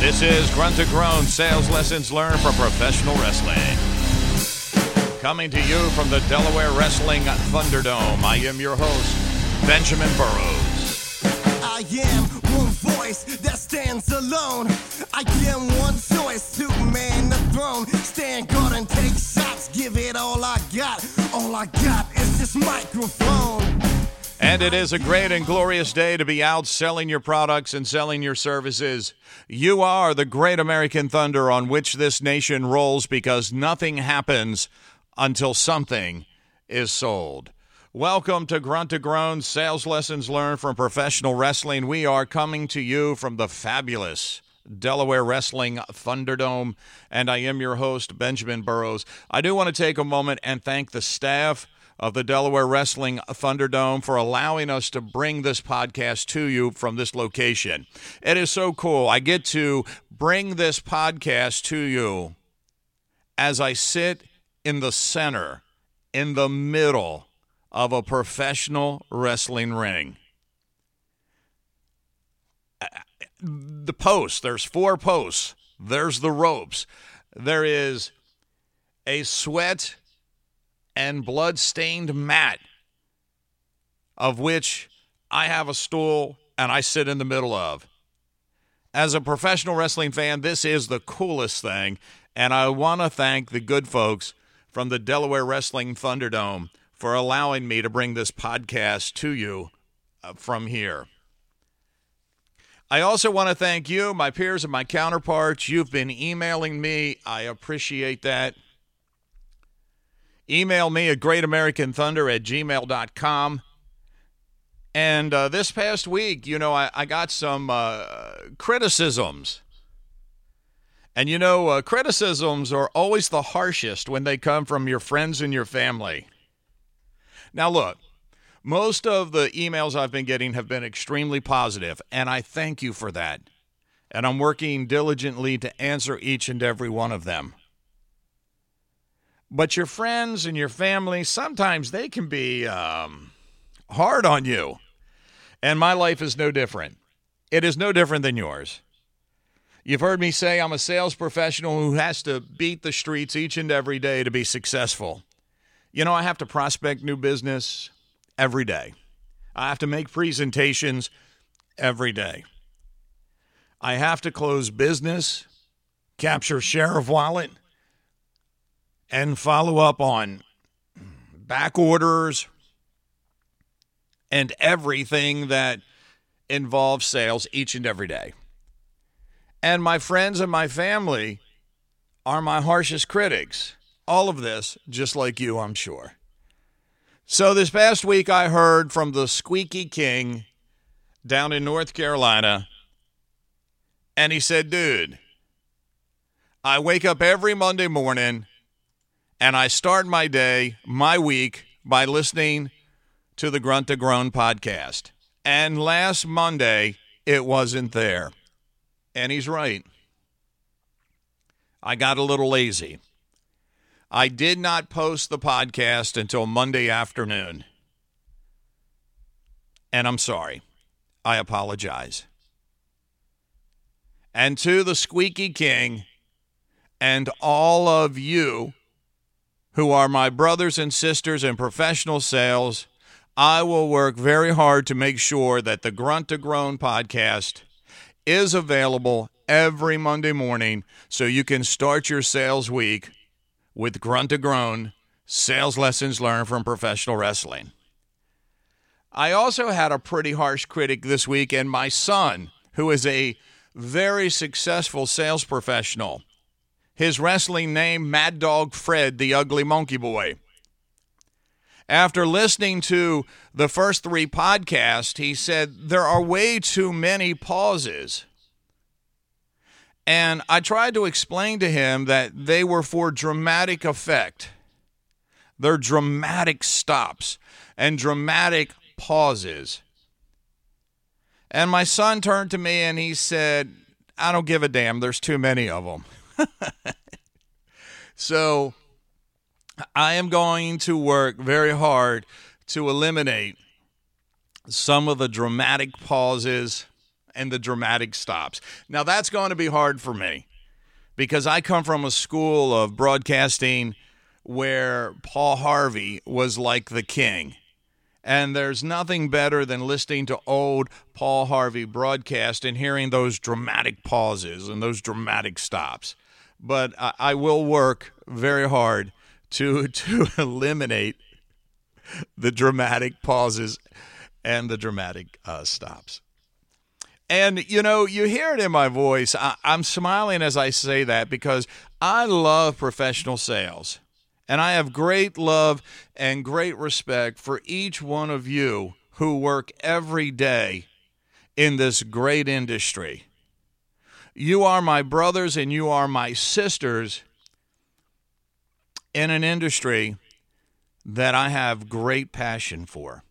This is Grunt to Groan Sales Lessons Learned from Professional Wrestling. Coming to you from the Delaware Wrestling Thunderdome, I am your host, Benjamin Burrows. I am one voice that stands alone. I am one choice to man the throne. Stand guard and take shots. Give it all I got. All I got is this microphone. And it is a great and glorious day to be out selling your products and selling your services. You are the great American thunder on which this nation rolls because nothing happens until something is sold. Welcome to Grunt to Groan Sales Lessons Learned from Professional Wrestling. We are coming to you from the fabulous Delaware Wrestling Thunderdome, and I am your host, Benjamin Burrows. I do want to take a moment and thank the staff of the Delaware Wrestling Thunderdome for allowing us to bring this podcast to you from this location. It is so cool. I get to bring this podcast to you as I sit in the center, in the middle of a professional wrestling ring. The posts, there's four posts, there's the ropes, there is a sweat and blood-stained mat of which I have a stool and I sit in the middle of. As a professional wrestling fan, this is the coolest thing, and I want to thank the good folks from the Delaware Wrestling Thunderdome for allowing me to bring this podcast to you uh, from here. I also want to thank you, my peers and my counterparts. You've been emailing me. I appreciate that. Email me at greatamericanthunder at gmail.com. And uh, this past week, you know, I, I got some uh, criticisms. And you know, uh, criticisms are always the harshest when they come from your friends and your family. Now, look, most of the emails I've been getting have been extremely positive, and I thank you for that. And I'm working diligently to answer each and every one of them. But your friends and your family, sometimes they can be um, hard on you. And my life is no different. It is no different than yours. You've heard me say I'm a sales professional who has to beat the streets each and every day to be successful. You know, I have to prospect new business every day, I have to make presentations every day. I have to close business, capture share of wallet, and follow up on back orders and everything that involves sales each and every day. And my friends and my family are my harshest critics. All of this, just like you, I'm sure. So this past week, I heard from the Squeaky King down in North Carolina, and he said, Dude, I wake up every Monday morning and I start my day, my week, by listening to the Grunt to Groan podcast. And last Monday, it wasn't there. And he's right. I got a little lazy. I did not post the podcast until Monday afternoon. And I'm sorry. I apologize. And to the Squeaky King and all of you who are my brothers and sisters in professional sales, I will work very hard to make sure that the Grunt to Groan podcast is available every Monday morning so you can start your sales week with Grunt to Groan sales lessons learned from professional wrestling. I also had a pretty harsh critic this week, and my son, who is a very successful sales professional, his wrestling name, Mad Dog Fred, the Ugly Monkey Boy. After listening to the first three podcasts, he said, There are way too many pauses. And I tried to explain to him that they were for dramatic effect. They're dramatic stops and dramatic pauses. And my son turned to me and he said, I don't give a damn. There's too many of them. so I am going to work very hard to eliminate some of the dramatic pauses and the dramatic stops. Now, that's going to be hard for me because I come from a school of broadcasting where Paul Harvey was like the king. And there's nothing better than listening to old Paul Harvey broadcast and hearing those dramatic pauses and those dramatic stops. But I, I will work very hard to to eliminate the dramatic pauses and the dramatic uh, stops. And you know, you hear it in my voice. I, I'm smiling as I say that because I love professional sales. And I have great love and great respect for each one of you who work every day in this great industry. You are my brothers and you are my sisters in an industry that I have great passion for.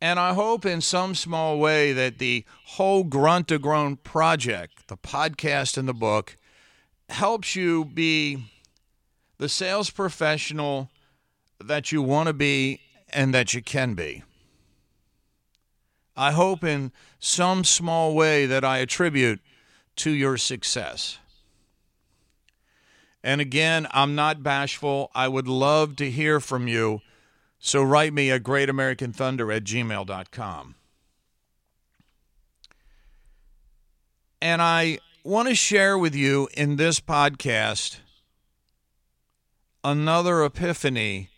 And I hope in some small way that the whole Grunt to Groan project, the podcast and the book, helps you be the sales professional that you want to be and that you can be. I hope in some small way that I attribute to your success. And again, I'm not bashful. I would love to hear from you. So write me at greatamericanthunder at gmail.com. And I want to share with you in this podcast another epiphany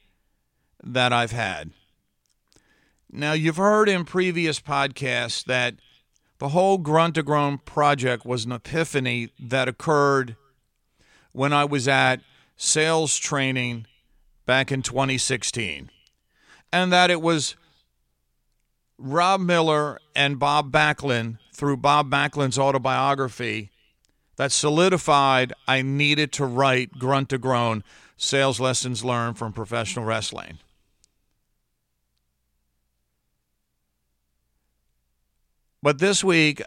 that I've had. Now, you've heard in previous podcasts that the whole Grunt to Groan project was an epiphany that occurred when I was at sales training back in 2016, and that it was Rob Miller and Bob Backlund through Bob Backlund's autobiography that solidified I needed to write Grunt to Groan Sales Lessons Learned from Professional Wrestling. But this week,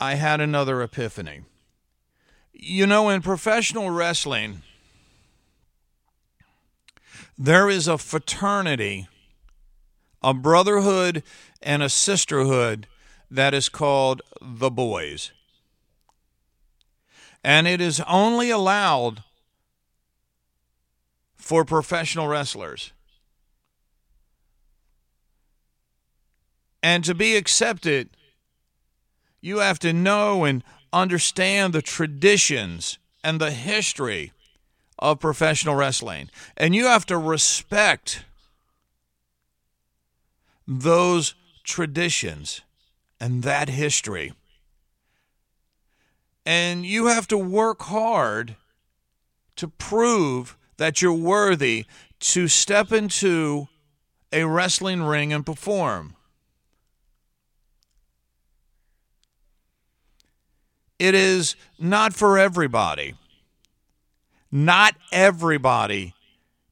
I had another epiphany. You know, in professional wrestling, there is a fraternity, a brotherhood, and a sisterhood that is called the boys. And it is only allowed for professional wrestlers. And to be accepted, you have to know and understand the traditions and the history of professional wrestling. And you have to respect those traditions and that history. And you have to work hard to prove that you're worthy to step into a wrestling ring and perform. It is not for everybody. Not everybody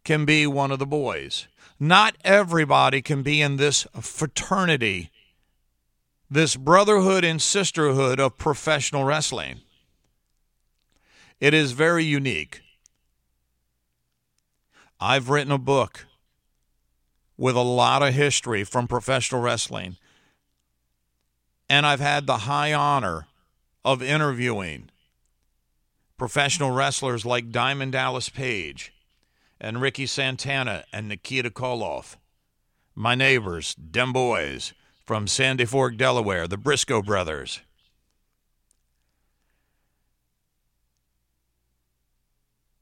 can be one of the boys. Not everybody can be in this fraternity, this brotherhood and sisterhood of professional wrestling. It is very unique. I've written a book with a lot of history from professional wrestling. And I've had the high honor of interviewing professional wrestlers like Diamond Dallas Page and Ricky Santana and Nikita Koloff. My neighbors, dem boys from Sandy Fork, Delaware, the Briscoe brothers.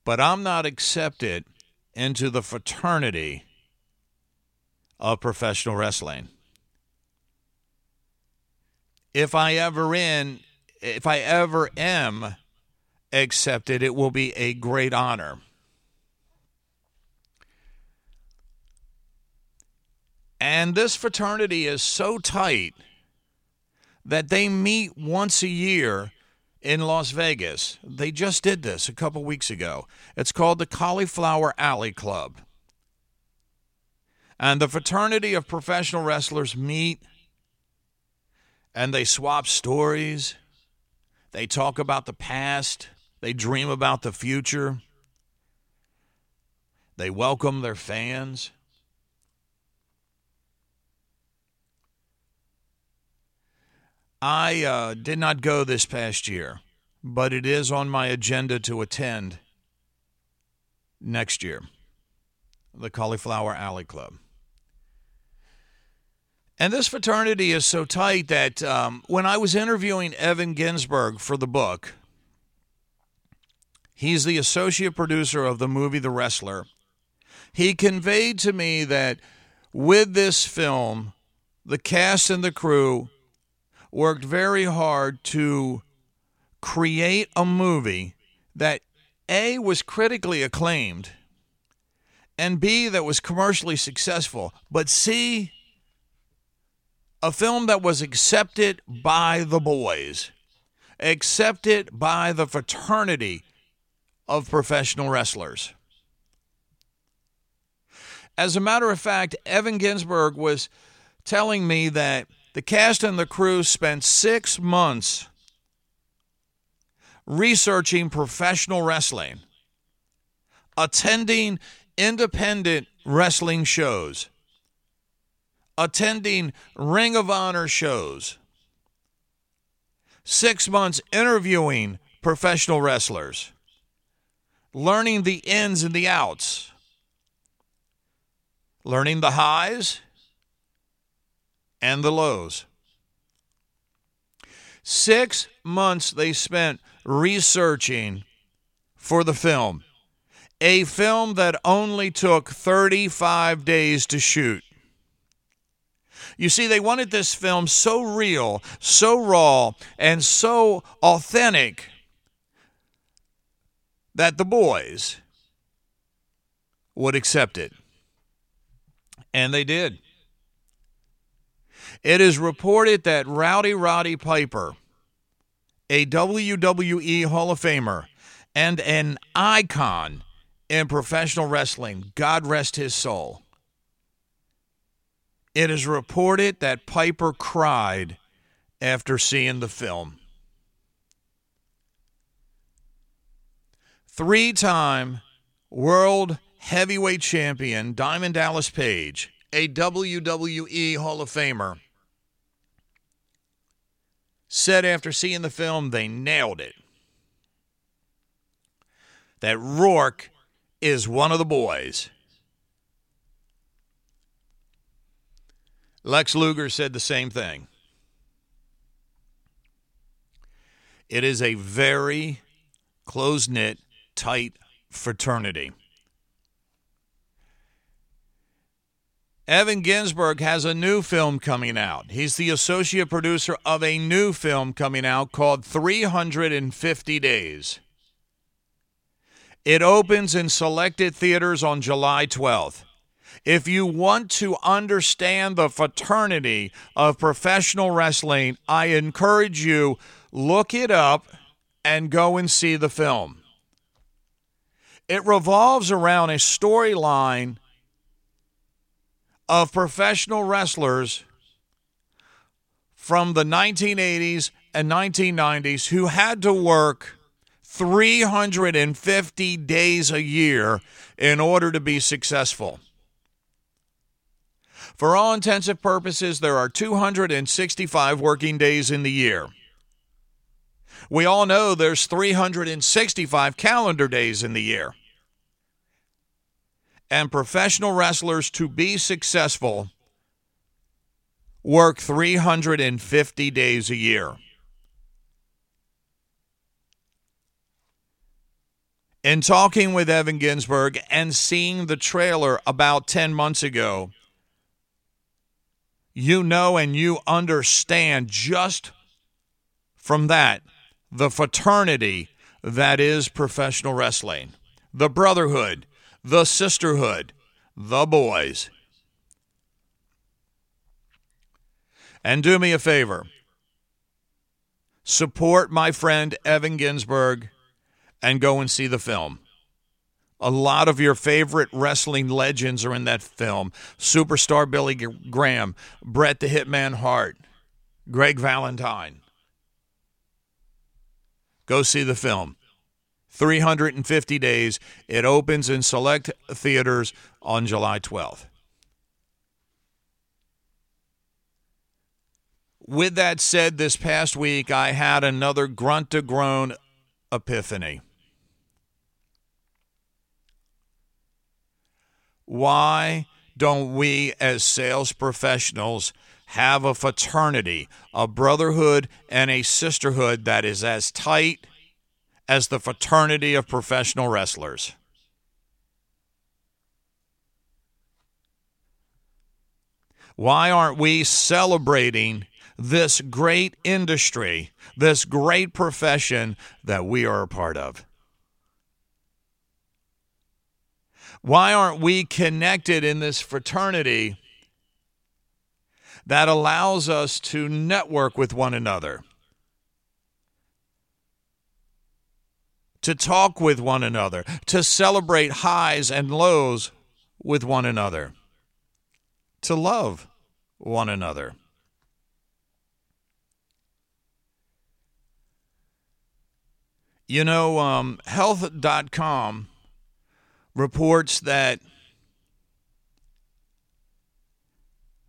But I'm not accepted into the fraternity of professional wrestling. If I ever in if I ever am accepted, it will be a great honor. And this fraternity is so tight that they meet once a year in Las Vegas. They just did this a couple weeks ago. It's called the Cauliflower Alley Club. And the fraternity of professional wrestlers meet and they swap stories. They talk about the past. They dream about the future. They welcome their fans. I uh, did not go this past year, but it is on my agenda to attend next year. The Cauliflower Alley Club. And this fraternity is so tight that um, when I was interviewing Evan Ginzburg for the book, he's the associate producer of the movie The Wrestler. He conveyed to me that with this film, the cast and the crew worked very hard to create a movie that A was critically acclaimed and B that was commercially successful, but C a film that was accepted by the boys, accepted by the fraternity of professional wrestlers. As a matter of fact, Evan Ginzburg was telling me that the cast and the crew spent six months researching professional wrestling, attending independent wrestling shows, attending Ring of Honor shows, six months interviewing professional wrestlers, learning the ins and the outs, learning the highs and the lows. Six months they spent researching for the film, a film that only took 35 days to shoot. You see, they wanted this film so real, so raw, and so authentic that the boys would accept it. And they did. It is reported that Rowdy Roddy Piper, a WWE Hall of Famer and an icon in professional wrestling, God rest his soul, it is reported that Piper cried after seeing the film. Three time world heavyweight champion Diamond Dallas Page, a WWE Hall of Famer, said after seeing the film they nailed it. That Rourke is one of the boys. Lex Luger said the same thing. It is a very close knit, tight fraternity. Evan Ginsberg has a new film coming out. He's the associate producer of a new film coming out called 350 Days. It opens in selected theaters on July 12th. If you want to understand the fraternity of professional wrestling, I encourage you look it up and go and see the film. It revolves around a storyline of professional wrestlers from the 1980s and 1990s who had to work 350 days a year in order to be successful. For all intensive purposes, there are 265 working days in the year. We all know there's 365 calendar days in the year. And professional wrestlers to be successful work 350 days a year. In talking with Evan Ginzburg and seeing the trailer about 10 months ago, you know and you understand just from that the fraternity that is professional wrestling, the brotherhood, the sisterhood, the boys. And do me a favor support my friend Evan Ginzburg and go and see the film. A lot of your favorite wrestling legends are in that film. Superstar Billy Graham, Bret the Hitman Hart, Greg Valentine. Go see the film. 350 days. It opens in select theaters on July 12th. With that said, this past week I had another grunt to groan epiphany. Why don't we, as sales professionals, have a fraternity, a brotherhood, and a sisterhood that is as tight as the fraternity of professional wrestlers? Why aren't we celebrating this great industry, this great profession that we are a part of? Why aren't we connected in this fraternity that allows us to network with one another? To talk with one another, to celebrate highs and lows with one another, to love one another. You know, um, health.com reports that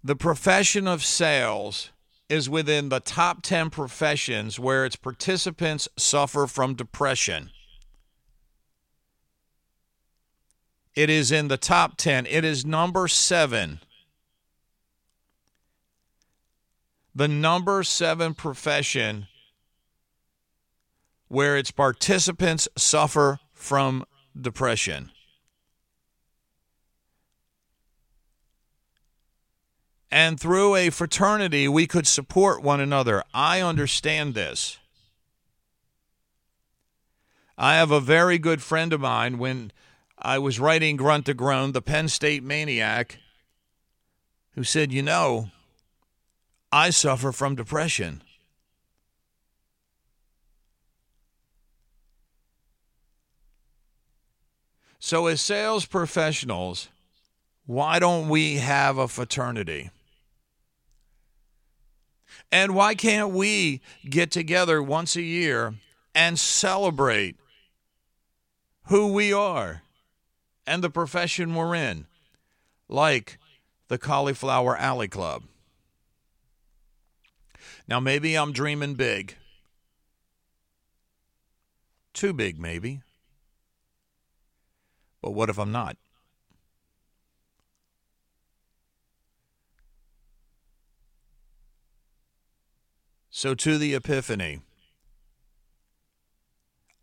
the profession of sales is within the top 10 professions where its participants suffer from depression. It is in the top 10. It is number seven. The number seven profession where its participants suffer from depression. And through a fraternity, we could support one another. I understand this. I have a very good friend of mine when I was writing Grunt to Groan, the Penn State maniac, who said, You know, I suffer from depression. So, as sales professionals, why don't we have a fraternity? And why can't we get together once a year and celebrate who we are and the profession we're in, like the Cauliflower Alley Club? Now, maybe I'm dreaming big. Too big, maybe. But what if I'm not? So, to the Epiphany,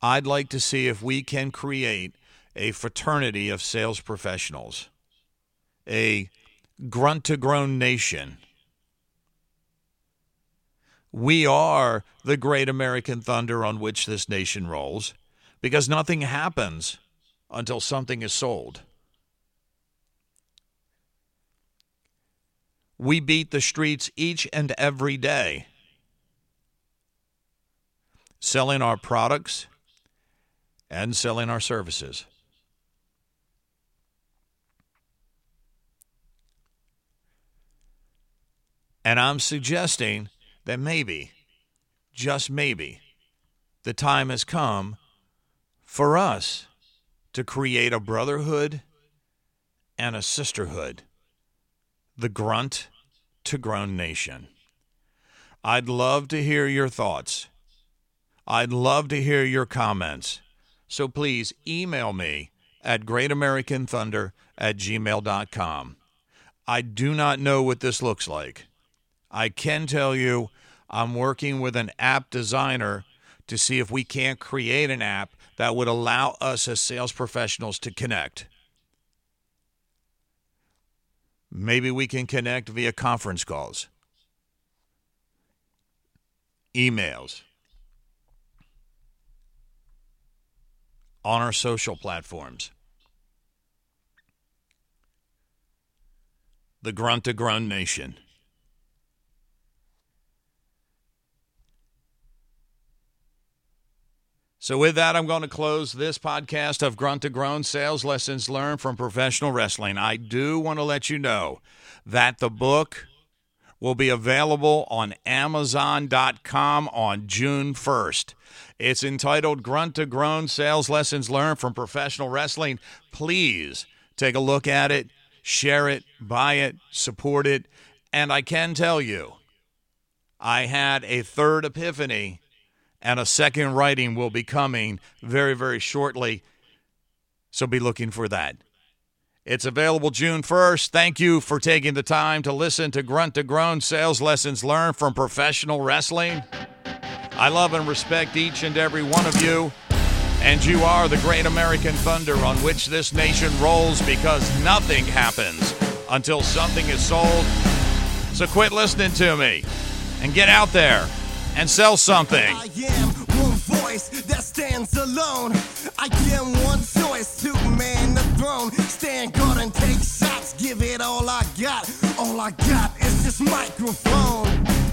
I'd like to see if we can create a fraternity of sales professionals, a grunt to groan nation. We are the great American thunder on which this nation rolls because nothing happens until something is sold. We beat the streets each and every day selling our products and selling our services. And I'm suggesting that maybe, just maybe, the time has come for us to create a brotherhood and a sisterhood, the grunt to groan nation. I'd love to hear your thoughts. I'd love to hear your comments. So please email me at greatamericanthunder at gmail.com. I do not know what this looks like. I can tell you I'm working with an app designer to see if we can't create an app that would allow us as sales professionals to connect. Maybe we can connect via conference calls, emails on our social platforms. The Grunt to Groan Nation. So, with that, I'm going to close this podcast of Grunt to Groan Sales Lessons Learned from Professional Wrestling. I do want to let you know that the book will be available on Amazon.com on June 1st. It's entitled Grunt to Groan Sales Lessons Learned from Professional Wrestling. Please take a look at it, share it, buy it, support it. And I can tell you, I had a third epiphany, and a second writing will be coming very, very shortly. So be looking for that. It's available June 1st. Thank you for taking the time to listen to Grunt to Groan sales lessons learned from professional wrestling. I love and respect each and every one of you. And you are the great American thunder on which this nation rolls because nothing happens until something is sold. So quit listening to me and get out there and sell something. Voice that stands alone. I am one choice to man the throne. Stand guard and take shots. Give it all I got. All I got is this microphone.